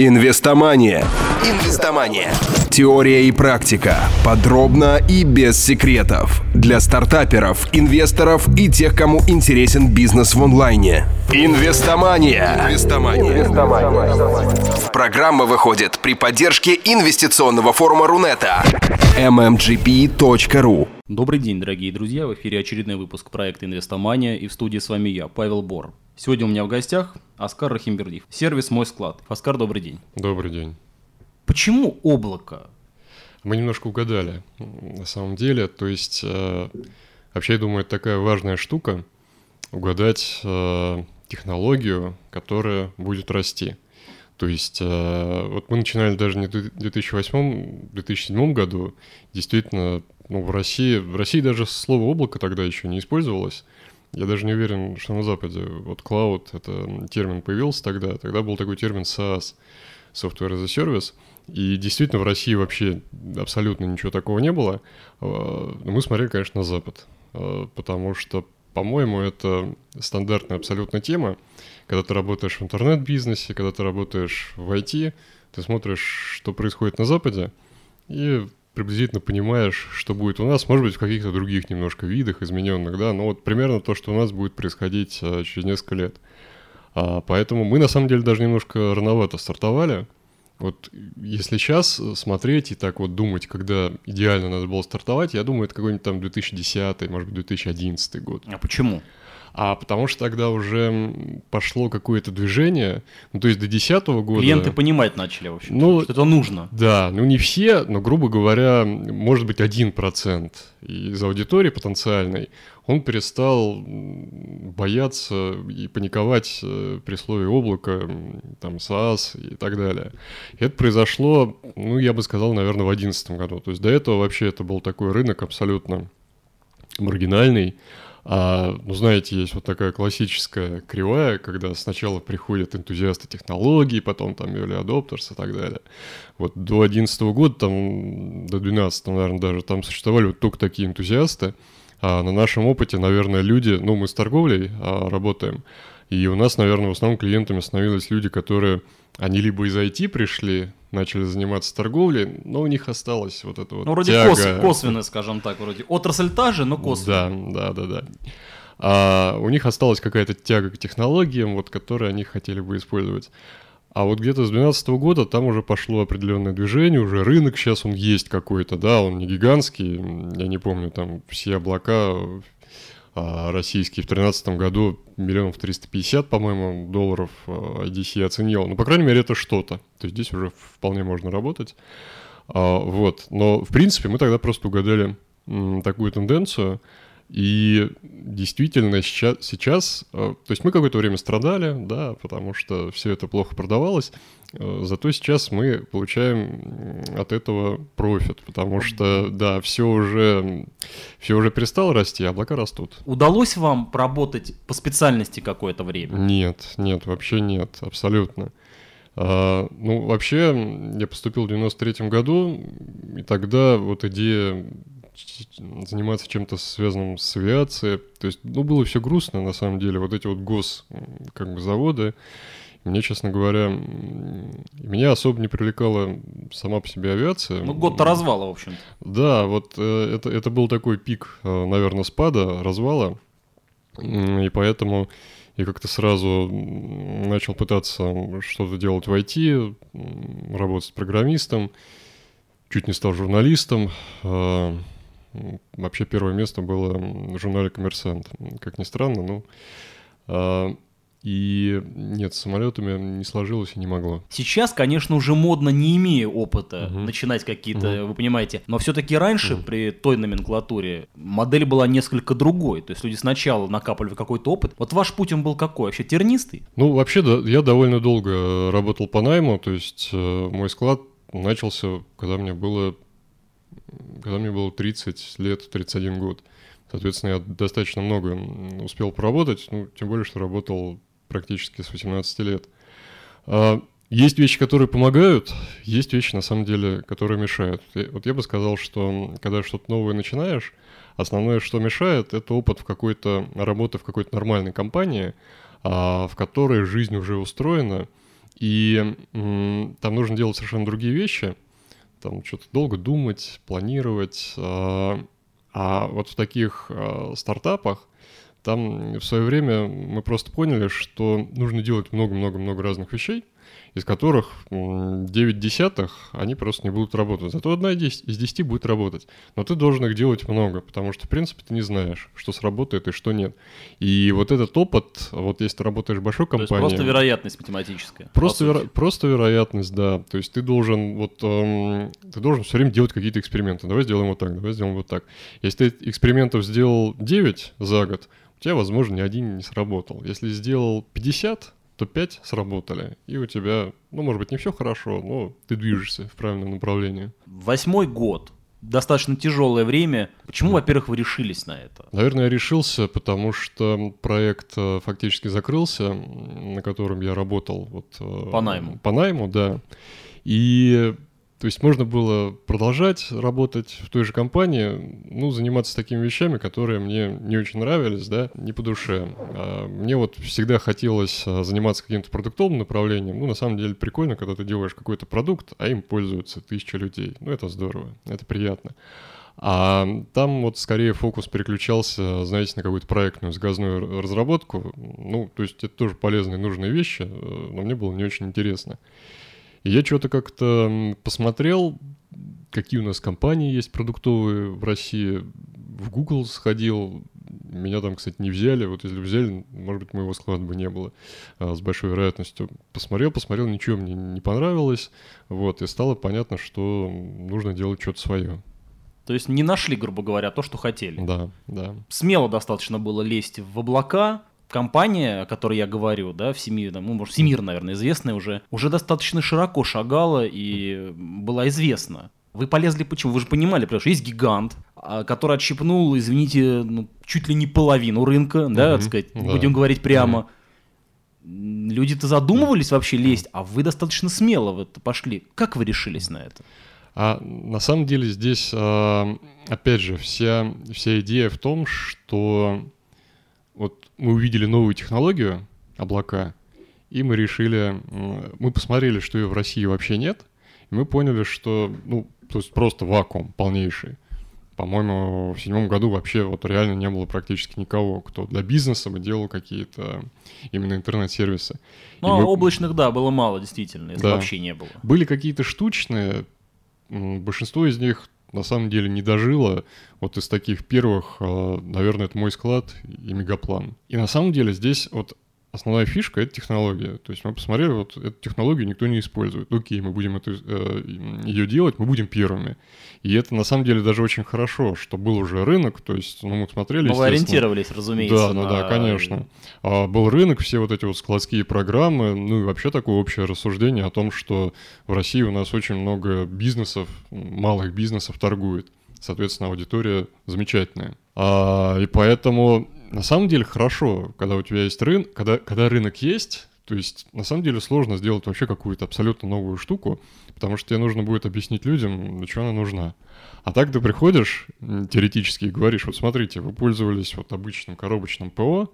Инвестомания. Инвестомания. Теория и практика. Подробно и без секретов. Для стартаперов, инвесторов и тех, кому интересен бизнес в онлайне. Инвестомания. Инвестомания. Инвестомания. Программа выходит при поддержке инвестиционного форума Рунета. mmgp.ru Добрый день, дорогие друзья! В эфире очередной выпуск проекта «Инвестомания» и в студии с вами я, Павел Бор. Сегодня у меня в гостях Оскар Рахимбердиев, сервис «Мой склад». Оскар, добрый день. Добрый день. Почему облако? Мы немножко угадали, на самом деле. То есть, э, вообще, я думаю, это такая важная штука, угадать э, технологию, которая будет расти. То есть, э, вот мы начинали даже не в 2008-2007 году, действительно, ну, в России, в России даже слово облако тогда еще не использовалось. Я даже не уверен, что на Западе вот cloud, это термин появился тогда. Тогда был такой термин SaaS, Software as a Service. И действительно в России вообще абсолютно ничего такого не было. А, мы смотрели, конечно, на Запад. А, потому что, по-моему, это стандартная абсолютно тема. Когда ты работаешь в интернет-бизнесе, когда ты работаешь в IT, ты смотришь, что происходит на Западе, и приблизительно понимаешь, что будет у нас, может быть, в каких-то других немножко видах измененных, да, но вот примерно то, что у нас будет происходить а, через несколько лет. А, поэтому мы, на самом деле, даже немножко рановато стартовали. Вот если сейчас смотреть и так вот думать, когда идеально надо было стартовать, я думаю, это какой-нибудь там 2010, может быть, 2011 год. А почему? А потому что тогда уже пошло какое-то движение, ну, то есть до 2010 года... Клиенты понимать начали, в общем ну, что это нужно. Да, ну не все, но, грубо говоря, может быть, 1% из аудитории потенциальной, он перестал бояться и паниковать э, при слове облако, там, SaaS и так далее. И это произошло, ну, я бы сказал, наверное, в 2011 году. То есть до этого вообще это был такой рынок абсолютно маргинальный, а, ну, знаете, есть вот такая классическая кривая, когда сначала приходят энтузиасты технологий, потом там early adopters и так далее. Вот до 2011 года, там, до 2012, наверное, даже там существовали вот только такие энтузиасты. А на нашем опыте, наверное, люди, ну, мы с торговлей а, работаем, и у нас, наверное, в основном клиентами становились люди, которые, они либо из IT пришли, начали заниматься торговлей, но у них осталось вот это вот Ну, вроде тяга. Кос, косвенно, скажем так, вроде. Отрасль та же, но косвенно. Да, да, да, да. А у них осталась какая-то тяга к технологиям, вот, которые они хотели бы использовать. А вот где-то с 2012 года там уже пошло определенное движение, уже рынок сейчас он есть какой-то, да, он не гигантский, я не помню, там все облака российский в 2013 году миллионов 350, по-моему, долларов а, IDC оценил. Ну, по крайней мере, это что-то. То есть здесь уже вполне можно работать. А, вот. Но, в принципе, мы тогда просто угадали такую тенденцию. И действительно сейчас, сейчас, то есть мы какое-то время страдали, да, потому что все это плохо продавалось, Э, зато сейчас мы получаем от этого профит, потому что, да, все уже, все уже перестало расти, а облака растут. Удалось вам поработать по специальности какое-то время? Нет, нет, вообще нет, абсолютно. А, ну, вообще, я поступил в 93 году, и тогда вот идея заниматься чем-то связанным с авиацией, то есть, ну, было все грустно, на самом деле, вот эти вот гос, как бы, заводы, мне, честно говоря, меня особо не привлекала сама по себе авиация. Ну, год-то развала, в общем-то. Да, вот э, это, это был такой пик, э, наверное, спада, развала. И поэтому я как-то сразу начал пытаться что-то делать в IT, работать программистом, чуть не стал журналистом. Э, вообще первое место было в журнале «Коммерсант». Как ни странно, ну... И нет, с самолетами не сложилось и не могло. Сейчас, конечно, уже модно, не имея опыта, угу. начинать какие-то, угу. вы понимаете. Но все-таки раньше, угу. при той номенклатуре, модель была несколько другой. То есть люди сначала накапливали какой-то опыт. Вот ваш путь он был какой? Вообще тернистый? Ну, вообще, да, я довольно долго работал по найму. То есть э, мой склад начался, когда мне было, когда мне было 30 лет, 31 год. Соответственно, я достаточно много успел поработать, ну, тем более, что работал практически с 18 лет. А, есть вещи, которые помогают, есть вещи, на самом деле, которые мешают. Вот я бы сказал, что когда что-то новое начинаешь, основное, что мешает, это опыт в какой-то работы в какой-то нормальной компании, а, в которой жизнь уже устроена, И там нужно делать совершенно другие вещи. Там что-то долго думать, планировать. А, а вот в таких а, стартапах там в свое время мы просто поняли, что нужно делать много-много-много разных вещей – из которых 9 десятых, они просто не будут работать. Зато одна из 10 будет работать. Но ты должен их делать много, потому что, в принципе, ты не знаешь, что сработает и что нет. И вот этот опыт, вот если ты работаешь в большой компании... То есть просто вероятность математическая. Просто, веро, просто вероятность, да. То есть ты должен вот... Эм, ты должен все время делать какие-то эксперименты. Давай сделаем вот так, давай сделаем вот так. Если ты экспериментов сделал 9 за год, у тебя, возможно, ни один не сработал. Если сделал 50, то 5 сработали, и у тебя, ну, может быть, не все хорошо, но ты движешься в правильном направлении. Восьмой год. Достаточно тяжелое время. Почему, во-первых, вы решились на это? Наверное, я решился, потому что проект э, фактически закрылся, на котором я работал. Вот, э, по найму. По найму, да. И то есть можно было продолжать работать в той же компании, ну, заниматься такими вещами, которые мне не очень нравились, да, не по душе. А мне вот всегда хотелось а, заниматься каким-то продуктовым направлением. Ну, на самом деле прикольно, когда ты делаешь какой-то продукт, а им пользуются тысячи людей. Ну, это здорово, это приятно. А там вот скорее фокус переключался, знаете, на какую-то проектную сгазную разработку. Ну, то есть это тоже полезные, нужные вещи, э, но мне было не очень интересно. Я что-то как-то посмотрел, какие у нас компании есть продуктовые в России. В Google сходил, меня там, кстати, не взяли. Вот если взяли, может быть, моего склада бы не было а, с большой вероятностью. Посмотрел, посмотрел, ничего мне не понравилось. Вот, и стало понятно, что нужно делать что-то свое. То есть не нашли, грубо говоря, то, что хотели. Да, да. Смело достаточно было лезть в облака, компания, о которой я говорю, да, в семи, ну, может, Всемир, наверное, известная уже, уже достаточно широко шагала и была известна. Вы полезли почему? Вы же понимали, потому что есть гигант, а, который отщипнул, извините, ну, чуть ли не половину рынка, да, так сказать, да. будем говорить прямо. Угу. Люди-то задумывались вообще лезть, а вы достаточно смело в это пошли. Как вы решились на это? А на самом деле здесь, а, опять же, вся, вся идея в том, что мы увидели новую технологию, облака, и мы решили, мы посмотрели, что ее в России вообще нет, и мы поняли, что, ну, то есть просто вакуум полнейший. По-моему, в седьмом году вообще вот реально не было практически никого, кто для бизнеса бы делал какие-то именно интернет-сервисы. Ну, а мы... облачных, да, было мало, действительно, если да. вообще не было. Были какие-то штучные, большинство из них на самом деле не дожило. Вот из таких первых, а, наверное, это мой склад и мегаплан. И на самом деле здесь вот основная фишка — это технология. То есть мы посмотрели, вот эту технологию никто не использует. Окей, мы будем это, э, ее делать, мы будем первыми. И это на самом деле даже очень хорошо, что был уже рынок, то есть ну, мы смотрели... Вы ориентировались, разумеется. Да, ну на... да, конечно. А, был рынок, все вот эти вот складские программы, ну и вообще такое общее рассуждение о том, что в России у нас очень много бизнесов, малых бизнесов торгует. Соответственно, аудитория замечательная. А, и поэтому на самом деле хорошо, когда у тебя есть рынок, когда, когда рынок есть, то есть на самом деле сложно сделать вообще какую-то абсолютно новую штуку, потому что тебе нужно будет объяснить людям, для чего она нужна. А так ты приходишь теоретически и говоришь, вот смотрите, вы пользовались вот обычным коробочным ПО,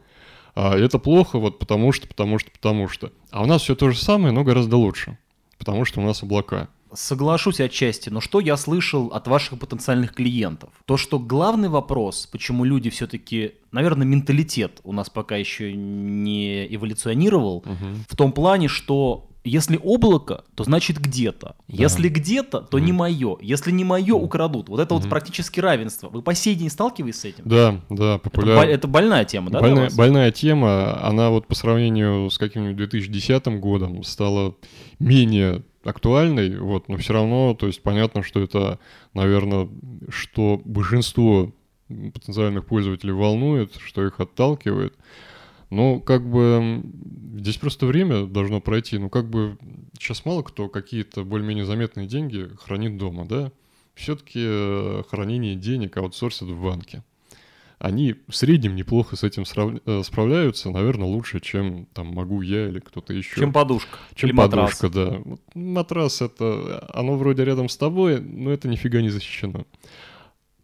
а это плохо вот потому что, потому что, потому что. А у нас все то же самое, но гораздо лучше, потому что у нас облака. Соглашусь отчасти, но что я слышал от ваших потенциальных клиентов? То, что главный вопрос, почему люди все-таки, наверное, менталитет у нас пока еще не эволюционировал, угу. в том плане, что если облако, то значит где-то. Да. Если где-то, то mm. не мое. Если не мое, украдут. Вот это mm. вот практически равенство. Вы по сей день сталкиваетесь с этим? Да, да, популярно. Это, это больная тема, да? Больная, больная тема. Она вот по сравнению с каким-нибудь 2010 годом стала менее актуальной, вот, но все равно, то есть понятно, что это, наверное, что большинство потенциальных пользователей волнует, что их отталкивает. Но как бы здесь просто время должно пройти. Ну как бы сейчас мало кто какие-то более-менее заметные деньги хранит дома, да? Все-таки э, хранение денег аутсорсят в банке они в среднем неплохо с этим э, справляются, наверное, лучше, чем там могу я или кто-то еще. Чем подушка. Чем или подушка, матрас. да. Вот, матрас это, оно вроде рядом с тобой, но это нифига не защищено.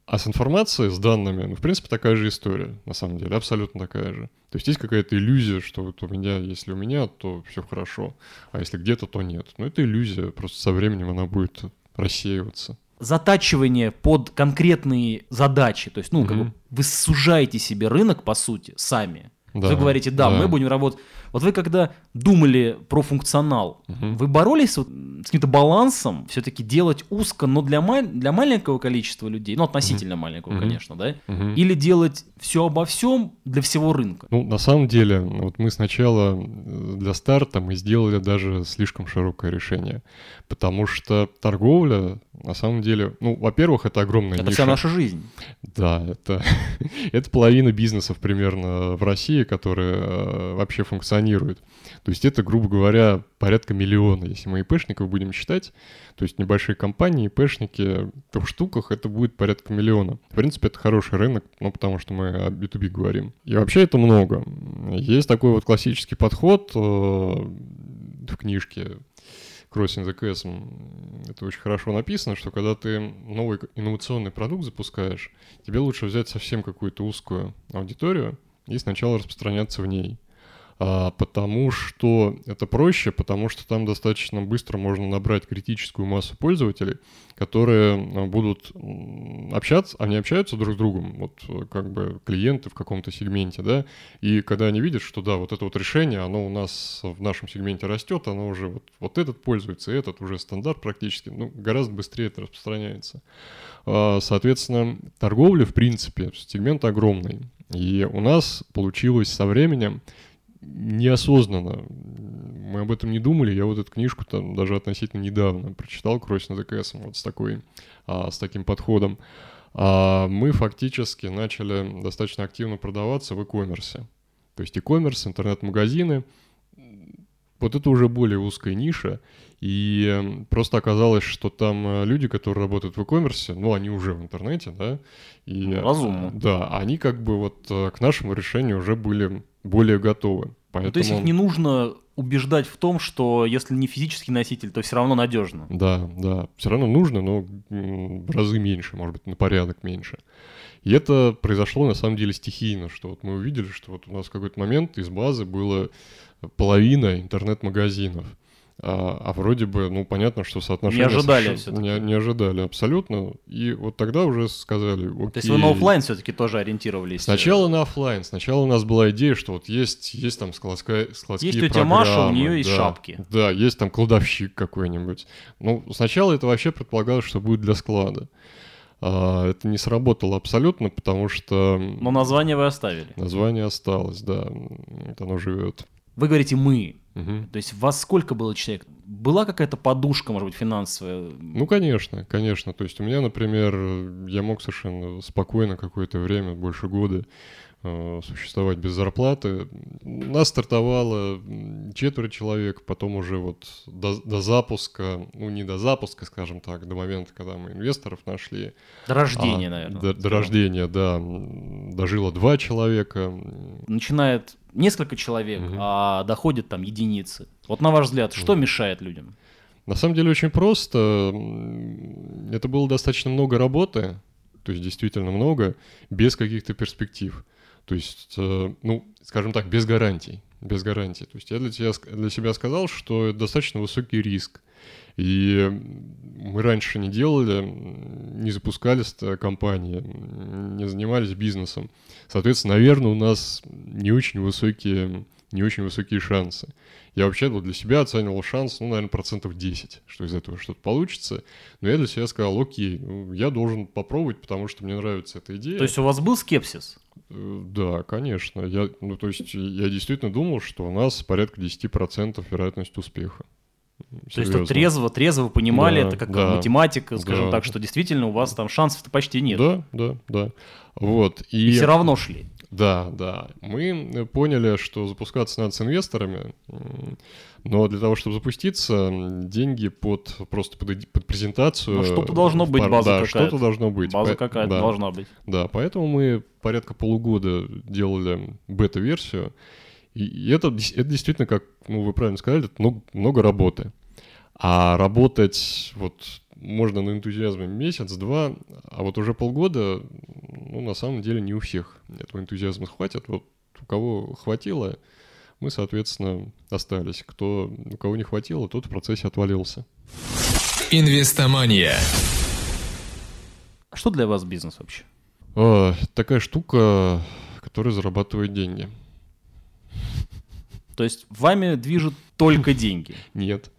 А с информацией, с данными, ну, в принципе, такая же история, на самом деле, абсолютно такая же. То есть есть какая-то иллюзия, что вот у меня, если у меня, то все хорошо, а если где-то, то нет. Но это иллюзия, просто со временем она будет рассеиваться затачивание под конкретные задачи. То есть, ну, угу. как бы вы сужаете себе рынок, по сути, сами. Да, вы говорите, да, да, мы будем работать. Вот вы когда думали про функционал, угу. вы боролись вот с каким-то балансом, все-таки делать узко, но для, ма- для маленького количества людей, ну относительно угу. маленького, угу. конечно, да, угу. или делать все обо всем для всего рынка? Ну, на самом деле, вот мы сначала э, для старта мы сделали даже слишком широкое решение, потому что торговля, на самом деле, ну, во-первых, это огромная Это ниша. вся наша жизнь. Да, это, это половина бизнесов примерно в России, которые э, вообще функционируют. То есть это, грубо говоря, порядка миллиона, если мы ИПшников будем считать. То есть небольшие компании, ИПшники, то в штуках это будет порядка миллиона. В принципе, это хороший рынок, ну, потому что мы о B2B говорим. И вообще это много. Есть такой вот классический подход э, в книжке Crossing the Chasm, это очень хорошо написано, что когда ты новый инновационный продукт запускаешь, тебе лучше взять совсем какую-то узкую аудиторию и сначала распространяться в ней потому что это проще, потому что там достаточно быстро можно набрать критическую массу пользователей, которые а, будут общаться, они общаются друг с другом, вот как бы клиенты в каком-то сегменте, да, и когда они видят, что да, вот это вот решение, оно у нас в нашем сегменте растет, оно уже вот, вот этот пользуется, этот уже стандарт практически, ну, гораздо быстрее это распространяется. А, соответственно, торговля, в принципе, сегмент огромный, и у нас получилось со временем неосознанно. Мы об этом не думали. Я вот эту книжку там даже относительно недавно прочитал «Crossing the Chasm» вот с, такой, а, с таким подходом. А мы фактически начали достаточно активно продаваться в e-commerce. То есть e-commerce, интернет-магазины, вот это уже более узкая ниша, и просто оказалось, что там э, люди, которые работают в e-commerce, ну, они уже в интернете, да, и... Ну, разумно. Да, они как бы вот э, к нашему решению уже были более готовы. Поэтому... Ну, то есть их не нужно убеждать в том, что если не физический носитель, то все равно надежно. Да, да, все равно нужно, но в разы меньше, может быть, на порядок меньше. И это произошло на самом деле стихийно, что вот мы увидели, что вот у нас в какой-то момент из базы было половина интернет-магазинов. А, а вроде бы, ну, понятно, что соотношение... Не ожидали все не, не ожидали абсолютно. И вот тогда уже сказали, окей... То есть вы на офлайн все-таки тоже ориентировались? Сначала на офлайн. Сначала у нас была идея, что вот есть, есть там складская, складские Есть у тебя Маша, у нее есть да, шапки. Да, есть там кладовщик какой-нибудь. Ну, сначала это вообще предполагалось, что будет для склада. А, это не сработало абсолютно, потому что... Но название вы оставили. Название осталось, да. Это оно живет. Вы говорите «мы». Угу. То есть вас сколько было человек? Была какая-то подушка, может быть, финансовая? Ну, конечно, конечно. То есть у меня, например, я мог совершенно спокойно какое-то время, больше года, существовать без зарплаты. Нас стартовало четверо человек, потом уже вот до, до запуска, ну не до запуска, скажем так, до момента, когда мы инвесторов нашли. До рождения, а, наверное. До, до рождения, да. Дожило два человека. Начинает несколько человек, угу. а доходит там единицы. Вот на ваш взгляд, что угу. мешает людям? На самом деле очень просто. Это было достаточно много работы, то есть действительно много, без каких-то перспектив. То есть, э, ну, скажем так, без гарантий. Без гарантий. То есть я для, тебя, для себя сказал, что это достаточно высокий риск. И мы раньше не делали, не запускали компании, не занимались бизнесом. Соответственно, наверное, у нас не очень высокие, не очень высокие шансы. Я вообще вот для себя оценивал шанс, ну, наверное, процентов 10, что из этого что-то получится. Но я для себя сказал, окей, ну, я должен попробовать, потому что мне нравится эта идея. То есть у вас был скепсис? Э, да, конечно. Я, ну, то есть я действительно думал, что у нас порядка 10% вероятность успеха. Серьезно. То есть вы трезво, трезво понимали, да, это как да, математика, скажем да. так, что действительно у вас там шансов-то почти нет. Да, да, да. Вот. И, и все равно шли. Да, да. Мы поняли, что запускаться надо с инвесторами, но для того, чтобы запуститься, деньги под просто под, под презентацию. Ну, что-то должно быть, пар... база да, какая-то. Что-то должно быть. База По... какая-то да. должна быть. Да, поэтому мы порядка полугода делали бета-версию. И это, это действительно, как ну, вы правильно сказали, это много, много работы. А работать вот можно на энтузиазме месяц-два, а вот уже полгода, ну, на самом деле, не у всех этого энтузиазма хватит. Вот у кого хватило, мы, соответственно, остались. Кто, у кого не хватило, тот в процессе отвалился. Инвестомания. Что для вас бизнес вообще? А, такая штука, которая зарабатывает деньги. То есть вами движут только деньги? Нет,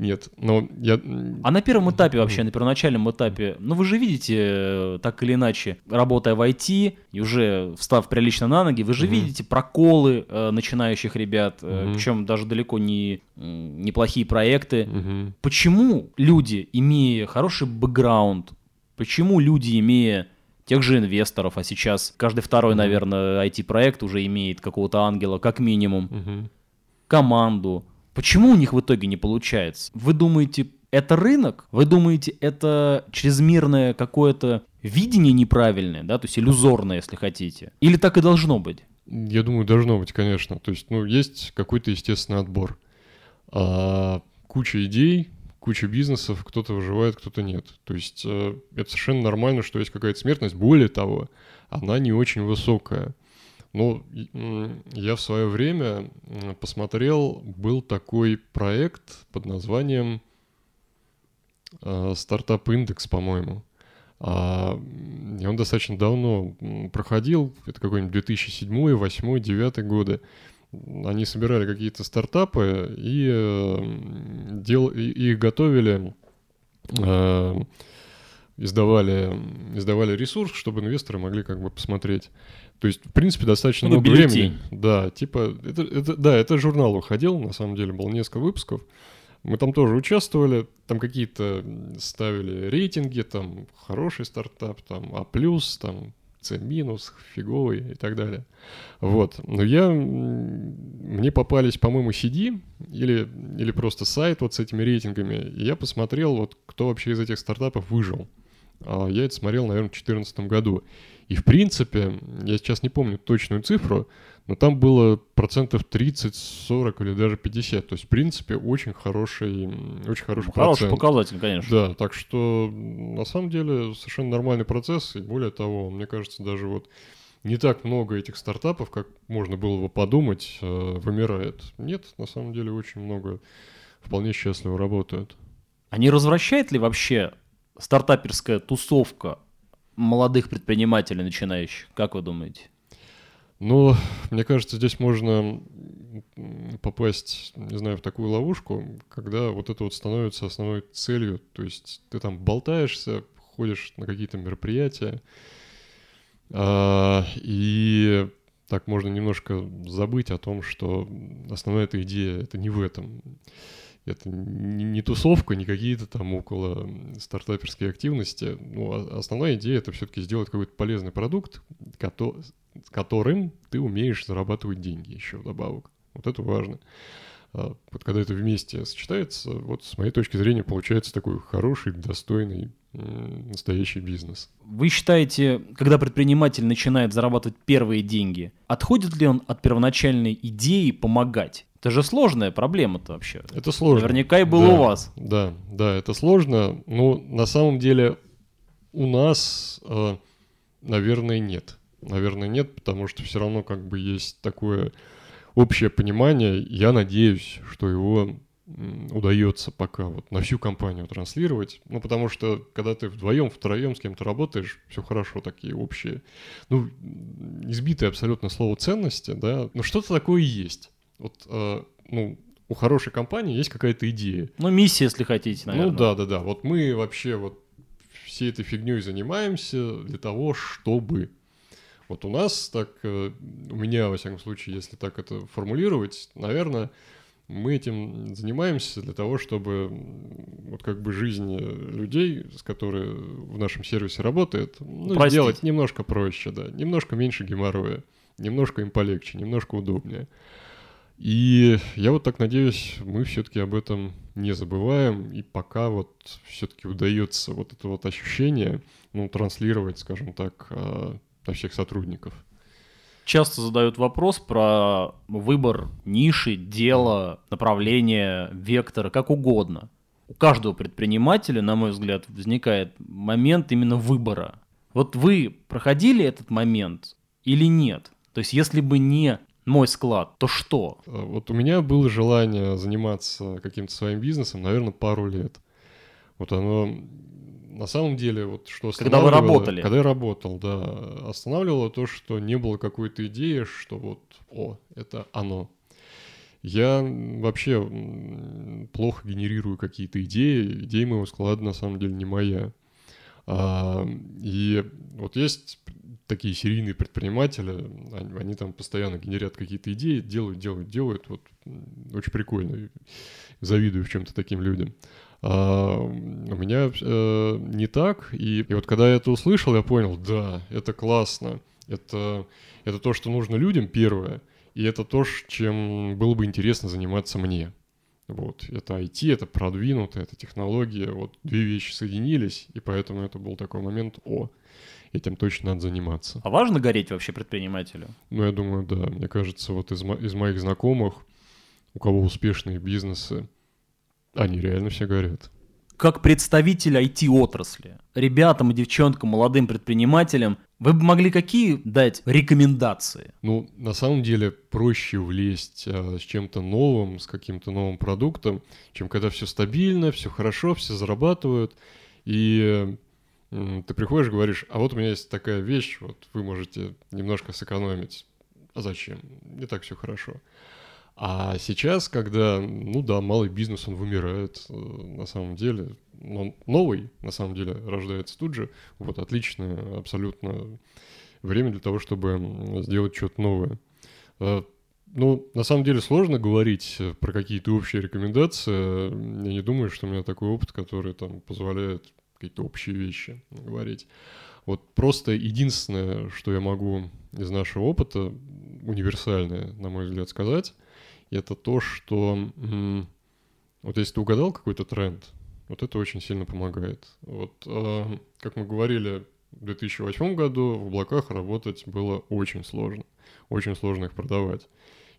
нет. Но я... А на первом этапе вообще, на первоначальном этапе, ну вы же видите, э, так или иначе, работая в IT и уже встав прилично на ноги, вы же видите проколы э, начинающих ребят, э, причем даже далеко не неплохие проекты. Почему люди, имея хороший бэкграунд, почему люди, имея тех же инвесторов, а сейчас каждый второй, наверное, IT-проект уже имеет какого-то ангела, как минимум. Угу команду. Почему у них в итоге не получается? Вы думаете, это рынок? Вы думаете, это чрезмерное какое-то видение неправильное, да, то есть иллюзорное, если хотите? Или так и должно быть? Я думаю, должно быть, конечно. То есть, ну, есть какой-то естественный отбор. А, куча идей, куча бизнесов, кто-то выживает, кто-то нет. То есть э, это совершенно нормально, что есть какая-то смертность. Более того, она не очень высокая. Ну, я в свое время посмотрел, был такой проект под названием Стартап Индекс, по-моему. А, и он достаточно давно проходил, это какой-нибудь 2007, 2008, 2009 годы. Они собирали какие-то стартапы и, э, дел, и их готовили э, издавали, издавали ресурс, чтобы инвесторы могли как бы посмотреть. То есть, в принципе, достаточно ну, много времени. Да, типа, это, это, да, это журнал уходил, на самом деле, было несколько выпусков. Мы там тоже участвовали, там какие-то ставили рейтинги, там хороший стартап, там А+, там минус, фиговый и так далее. Вот. Но я... Мне попались, по-моему, CD или, или просто сайт вот с этими рейтингами. И я посмотрел, вот кто вообще из этих стартапов выжил. А я это смотрел, наверное, в 2014 году. И, в принципе, я сейчас не помню точную цифру, но там было процентов 30, 40 или даже 50. То есть, в принципе, очень хороший, очень хороший ну, Хороший показатель, конечно. Да, так что, на самом деле, совершенно нормальный процесс. И более того, мне кажется, даже вот не так много этих стартапов, как можно было бы подумать, э, вымирает. Нет, на самом деле, очень много вполне счастливо работают. А не развращает ли вообще стартаперская тусовка молодых предпринимателей начинающих? Как вы думаете? Ну, мне кажется, здесь можно попасть, не знаю, в такую ловушку, когда вот это вот становится основной целью. То есть ты там болтаешься, ходишь на какие-то мероприятия, а, и так можно немножко забыть о том, что основная эта идея это не в этом это не, тусовка, не какие-то там около стартаперские активности. Ну, а основная идея это все-таки сделать какой-то полезный продукт, кото- которым ты умеешь зарабатывать деньги еще вдобавок. Вот это важно. А вот когда это вместе сочетается, вот с моей точки зрения получается такой хороший, достойный, настоящий бизнес. Вы считаете, когда предприниматель начинает зарабатывать первые деньги, отходит ли он от первоначальной идеи помогать? Это же сложная проблема-то вообще. Это сложно. Наверняка и было да, у вас. Да, да, это сложно. Но на самом деле у нас, э, наверное, нет. Наверное, нет, потому что все равно как бы есть такое общее понимание. Я надеюсь, что его удается пока вот на всю компанию транслировать. Ну, потому что когда ты вдвоем, втроем с кем-то работаешь, все хорошо, такие общие, ну, избитые абсолютно слово ценности, да, но что-то такое есть вот, э, ну, у хорошей компании есть какая-то идея. Ну, миссия, если хотите, наверное. Ну, да, да, да. Вот мы вообще вот всей этой фигней занимаемся для того, чтобы... Вот у нас так, э, у меня, во всяком случае, если так это формулировать, наверное, мы этим занимаемся для того, чтобы вот как бы жизнь людей, с которыми в нашем сервисе работает, ну, сделать немножко проще, да, немножко меньше геморроя, немножко им полегче, немножко удобнее. И я вот так надеюсь, мы все-таки об этом не забываем, и пока вот все-таки удается вот это вот ощущение, ну, транслировать, скажем так, на э, всех сотрудников. Часто задают вопрос про выбор ниши, дела, направления, вектора, как угодно. у каждого предпринимателя, на мой взгляд, возникает момент именно выбора. Вот вы проходили этот момент или нет? То есть если бы не мой склад, то что? А, вот у меня было желание заниматься каким-то своим бизнесом, наверное, пару лет. Вот оно на самом деле, вот что Когда вы работали? Когда я работал, да. Останавливало то, что не было какой-то идеи, что вот, о, это оно. Я вообще плохо генерирую какие-то идеи. Идеи моего склада на самом деле не моя. А, и вот есть такие серийные предприниматели, они, они там постоянно генерят какие-то идеи, делают, делают, делают. Вот очень прикольно. Завидую в чем-то таким людям. А, у меня э, не так. И, и вот когда я это услышал, я понял, да, это классно. Это, это то, что нужно людям, первое. И это то, чем было бы интересно заниматься мне. Вот, это IT, это продвинутое, это технология, вот две вещи соединились, и поэтому это был такой момент, о, этим точно надо заниматься. А важно гореть вообще предпринимателю? Ну, я думаю, да. Мне кажется, вот из, мо- из моих знакомых, у кого успешные бизнесы, они реально все горят. Как представитель IT-отрасли, ребятам и девчонкам, молодым предпринимателям, вы бы могли какие дать рекомендации? Ну, на самом деле проще влезть а, с чем-то новым, с каким-то новым продуктом, чем когда все стабильно, все хорошо, все зарабатывают. И ты приходишь, говоришь, а вот у меня есть такая вещь, вот вы можете немножко сэкономить. А зачем? Не так все хорошо. А сейчас, когда, ну да, малый бизнес, он вымирает, э, на самом деле, но новый, на самом деле, рождается тут же, вот отличное абсолютно время для того, чтобы сделать что-то новое. Э, ну, на самом деле сложно говорить про какие-то общие рекомендации. Я не думаю, что у меня такой опыт, который там позволяет какие-то общие вещи говорить. Вот просто единственное, что я могу из нашего опыта, универсальное, на мой взгляд, сказать, это то, что вот если ты угадал какой-то тренд, вот это очень сильно помогает. Вот, э, как мы говорили, в 2008 году в облаках работать было очень сложно. Очень сложно их продавать.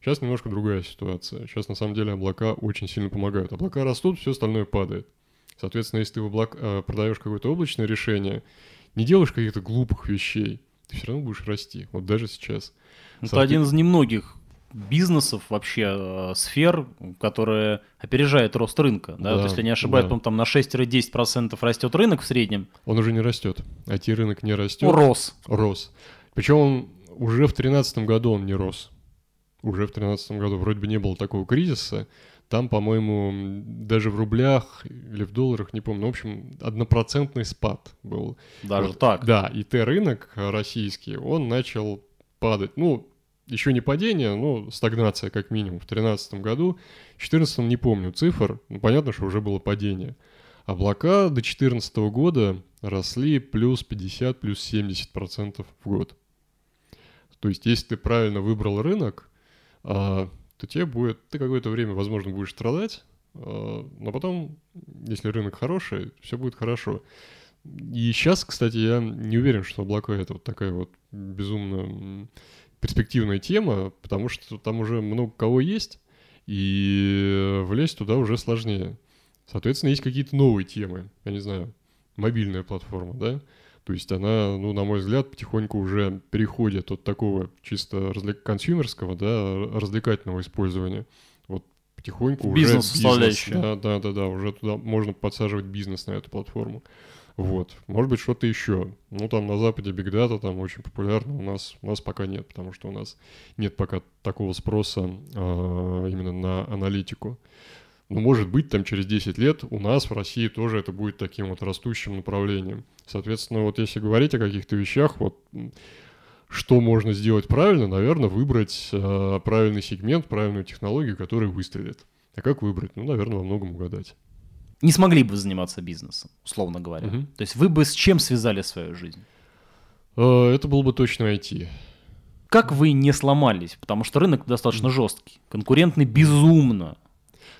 Сейчас немножко другая ситуация. Сейчас на самом деле облака очень сильно помогают. Облака растут, все остальное падает. Соответственно, если ты в облак, э, продаешь какое-то облачное решение, не делаешь каких-то глупых вещей, ты все равно будешь расти. Вот даже сейчас. Это Соответ... один из немногих бизнесов, вообще э, сфер, которые опережает рост рынка. Да? Да, То есть, если не ошибаюсь, да. там на 6-10% растет рынок в среднем. Он уже не растет. IT-рынок не растет. Рос. Рос. Причем он уже в 2013 году он не рос. Уже в 2013 году вроде бы не было такого кризиса. Там, по-моему, даже в рублях или в долларах, не помню, ну, в общем, однопроцентный спад был. Даже вот. так? Да, и Т-рынок российский, он начал падать. Ну, еще не падение, но стагнация как минимум в 2013 году. В 2014 не помню цифр, ну, понятно, что уже было падение. Облака до 2014 года росли плюс 50, плюс 70 процентов в год. То есть, если ты правильно выбрал рынок, а, то тебе будет, ты какое-то время, возможно, будешь страдать, а, но потом, если рынок хороший, все будет хорошо. И сейчас, кстати, я не уверен, что облака это вот такая вот безумно перспективная тема, потому что там уже много кого есть, и влезть туда уже сложнее. Соответственно, есть какие-то новые темы, я не знаю, мобильная платформа, да, то есть она, ну, на мой взгляд, потихоньку уже переходит от такого чисто консюмерского, да, развлекательного использования. Потихоньку бизнес уже бизнес, да, да, да, да, уже туда можно подсаживать бизнес на эту платформу. Вот. Может быть, что-то еще. Ну, там на Западе Big Data там очень популярно, у нас, у нас пока нет, потому что у нас нет пока такого спроса э, именно на аналитику. Но может быть, там через 10 лет у нас в России тоже это будет таким вот растущим направлением. Соответственно, вот если говорить о каких-то вещах, вот что можно сделать правильно, наверное, выбрать э, правильный сегмент, правильную технологию, которая выстрелит. А как выбрать? Ну, наверное, во многом угадать не смогли бы заниматься бизнесом, условно говоря. Угу. То есть вы бы с чем связали свою жизнь? Э, это был бы точно IT. Как вы не сломались? Потому что рынок достаточно жесткий, конкурентный безумно.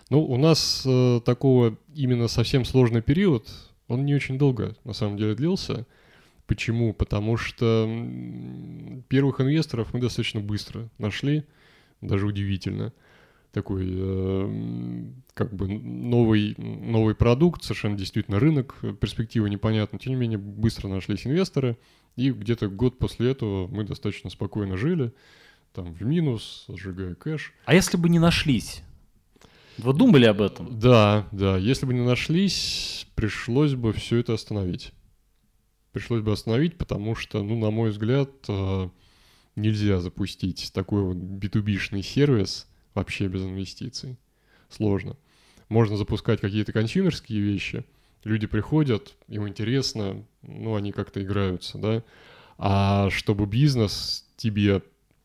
Ну, у нас э, такого именно совсем сложный период, он не очень долго на самом деле длился. Почему? Потому что первых инвесторов мы достаточно быстро нашли, даже удивительно. такой э, как бы новый, новый продукт, совершенно действительно рынок, перспектива непонятна. Тем не менее, быстро нашлись инвесторы, и где-то год после этого мы достаточно спокойно жили, там в минус, сжигая кэш. А если бы не нашлись? Вы думали об этом? Да, да. Если бы не нашлись, пришлось бы все это остановить. Пришлось бы остановить, потому что, ну, на мой взгляд, э, нельзя запустить такой вот B2B-шный сервис вообще без инвестиций. Сложно. Можно запускать какие-то консюмерские вещи. Люди приходят, им интересно, ну, они как-то играются, да. А чтобы бизнес тебе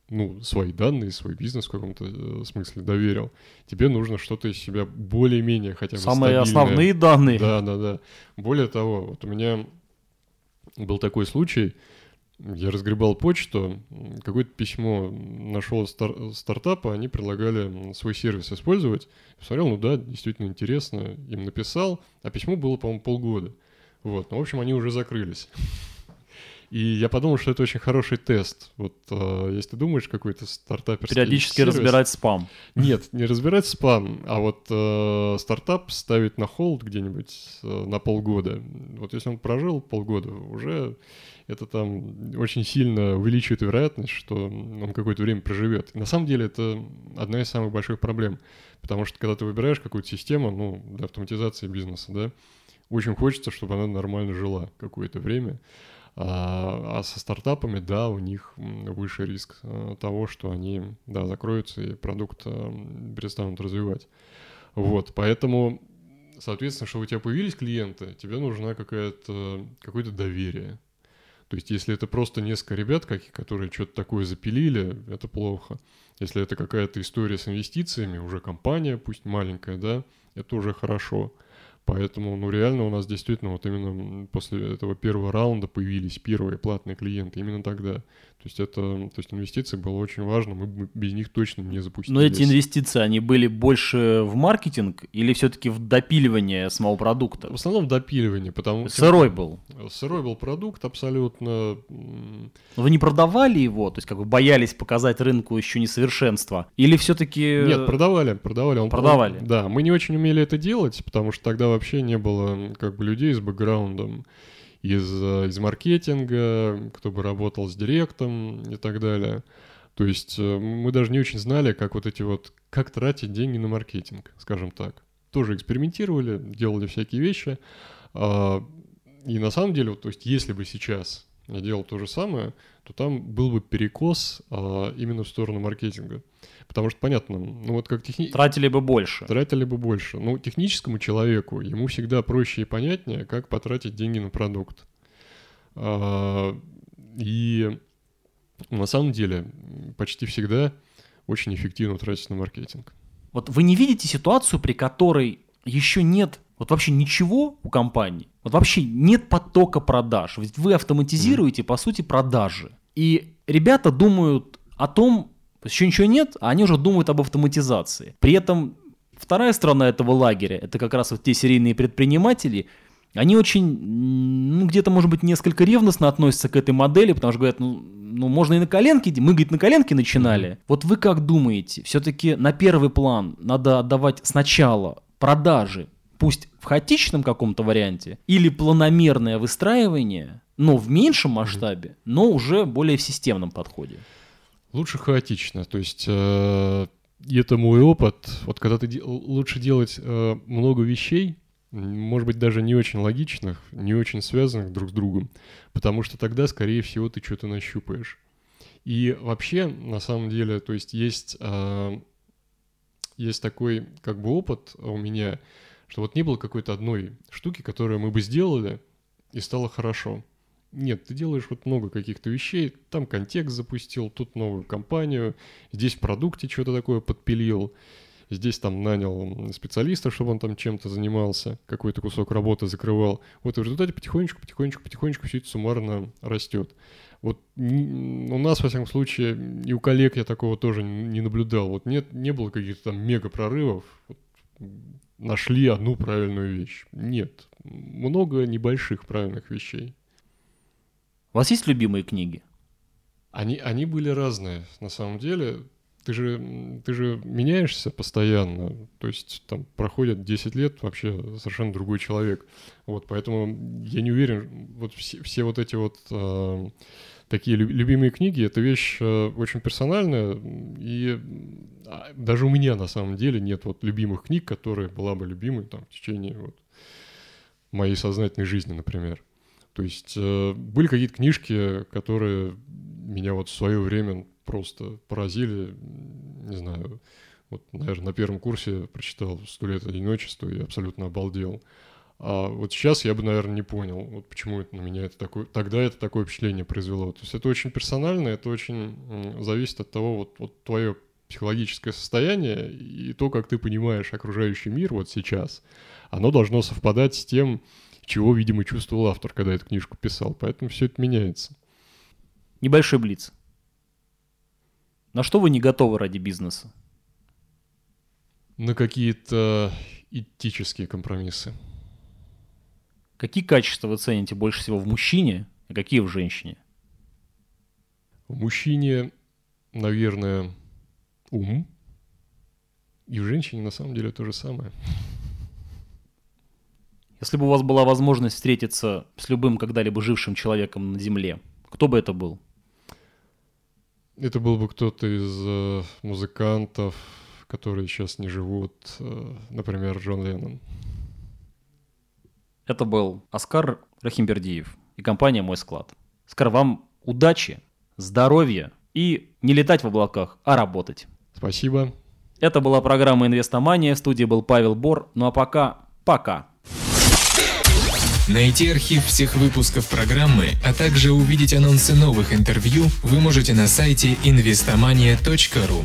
ну, свои данные, свой бизнес в каком-то э, смысле доверил, тебе нужно что-то из себя более-менее хотя бы Самые стабильное. основные данные. Да, да, да. Более того, вот у меня был такой случай, я разгребал почту, какое-то письмо нашел стар- стартапа, они предлагали свой сервис использовать. Посмотрел, ну да, действительно интересно, им написал, а письмо было, по-моему, полгода. Вот, ну, в общем, они уже закрылись. И я подумал, что это очень хороший тест. Вот э, если ты думаешь какой-то стартаперский Периодически сервис, разбирать спам. Нет, не разбирать спам, а вот э, стартап ставить на холд где-нибудь э, на полгода. Вот если он прожил полгода, уже это там очень сильно увеличивает вероятность, что он какое-то время проживет. И на самом деле это одна из самых больших проблем. Потому что когда ты выбираешь какую-то систему, ну, для автоматизации бизнеса, да, очень хочется, чтобы она нормально жила какое-то время. А, а со стартапами, да, у них выше риск э, того, что они, да, закроются и продукт э, перестанут развивать. Вот, поэтому, соответственно, чтобы у тебя появились клиенты, тебе нужна какая-то, какое-то доверие. То есть, если это просто несколько ребят, которые что-то такое запилили, это плохо. Если это какая-то история с инвестициями, уже компания, пусть маленькая, да, это уже хорошо. Поэтому, ну, реально у нас действительно вот именно после этого первого раунда появились первые платные клиенты именно тогда. То есть это, то есть инвестиции было очень важно, мы без них точно не запустились. Но эти инвестиции, они были больше в маркетинг или все-таки в допиливание самого продукта? В основном в допиливание, потому что... Сырой был? Сырой был продукт абсолютно... Вы не продавали его? То есть как бы боялись показать рынку еще несовершенство? Или все-таки... Нет, продавали, продавали. Он, продавали? Он, да, мы не очень умели это делать, потому что тогда вообще не было как бы людей с бэкграундом из, э, из маркетинга, кто бы работал с директом и так далее. То есть э, мы даже не очень знали, как вот эти вот, как тратить деньги на маркетинг, скажем так. Тоже экспериментировали, делали всякие вещи. А, и на самом деле, вот, то есть если бы сейчас я делал то же самое, то там был бы перекос а, именно в сторону маркетинга. Потому что, понятно, ну вот как техни... Тратили бы больше. Тратили бы больше. Ну, техническому человеку, ему всегда проще и понятнее, как потратить деньги на продукт. А, и на самом деле почти всегда очень эффективно тратить на маркетинг. Вот вы не видите ситуацию, при которой еще нет вот вообще ничего у компании, вот вообще нет потока продаж. Ведь вы автоматизируете, по сути, продажи. И ребята думают о том, еще ничего нет, а они уже думают об автоматизации. При этом вторая сторона этого лагеря, это как раз вот те серийные предприниматели, они очень, ну, где-то, может быть, несколько ревностно относятся к этой модели, потому что говорят, ну, ну можно и на коленке, мы, говорит, на коленке начинали. Mm-hmm. Вот вы как думаете, все-таки на первый план надо отдавать сначала продажи, пусть в хаотичном каком-то варианте, или планомерное выстраивание, но в меньшем масштабе, но уже более в системном подходе? Лучше хаотично, то есть э, это мой опыт. Вот когда ты де- лучше делать э, много вещей, может быть даже не очень логичных, не очень связанных друг с другом, потому что тогда, скорее всего, ты что-то нащупаешь. И вообще, на самом деле, то есть есть э, есть такой как бы опыт у меня, что вот не было какой-то одной штуки, которую мы бы сделали и стало хорошо. Нет, ты делаешь вот много каких-то вещей, там контекст запустил, тут новую компанию, здесь в продукте что-то такое подпилил, здесь там нанял специалиста, чтобы он там чем-то занимался, какой-то кусок работы закрывал. Вот и в результате потихонечку, потихонечку, потихонечку все это суммарно растет. Вот у нас, во всяком случае, и у коллег я такого тоже не наблюдал. Вот нет, не было каких-то там мега прорывов. Вот нашли одну правильную вещь. Нет. Много небольших правильных вещей. У вас есть любимые книги? Они, они были разные, на самом деле. Ты же, ты же меняешься постоянно, то есть там проходит 10 лет, вообще совершенно другой человек. Вот, поэтому я не уверен, вот все, все вот эти вот э, такие любимые книги, это вещь э, очень персональная, и а, даже у меня на самом деле нет вот любимых книг, которые была бы любимой там в течение вот моей сознательной жизни, например. То есть э, были какие-то книжки, которые меня вот в свое время просто поразили, не знаю, вот, наверное, на первом курсе прочитал «Сто лет одиночества» и абсолютно обалдел. А вот сейчас я бы, наверное, не понял, вот почему это на меня это такое, тогда это такое впечатление произвело. То есть это очень персонально, это очень зависит от того, вот, вот твое психологическое состояние и то, как ты понимаешь окружающий мир вот сейчас, оно должно совпадать с тем, чего, видимо, чувствовал автор, когда эту книжку писал. Поэтому все это меняется. Небольшой блиц. На что вы не готовы ради бизнеса? На какие-то этические компромиссы. Какие качества вы цените больше всего в мужчине, а какие в женщине? В мужчине, наверное, ум. И в женщине на самом деле то же самое. Если бы у вас была возможность встретиться с любым когда-либо жившим человеком на Земле, кто бы это был? Это был бы кто-то из э, музыкантов, которые сейчас не живут, э, например, Джон Леннон. Это был Оскар Рахимбердиев и компания «Мой склад». Оскар, вам удачи, здоровья и не летать в облаках, а работать. Спасибо. Это была программа «Инвестомания». В студии был Павел Бор. Ну а пока, пока. Найти архив всех выпусков программы, а также увидеть анонсы новых интервью вы можете на сайте investomania.ru.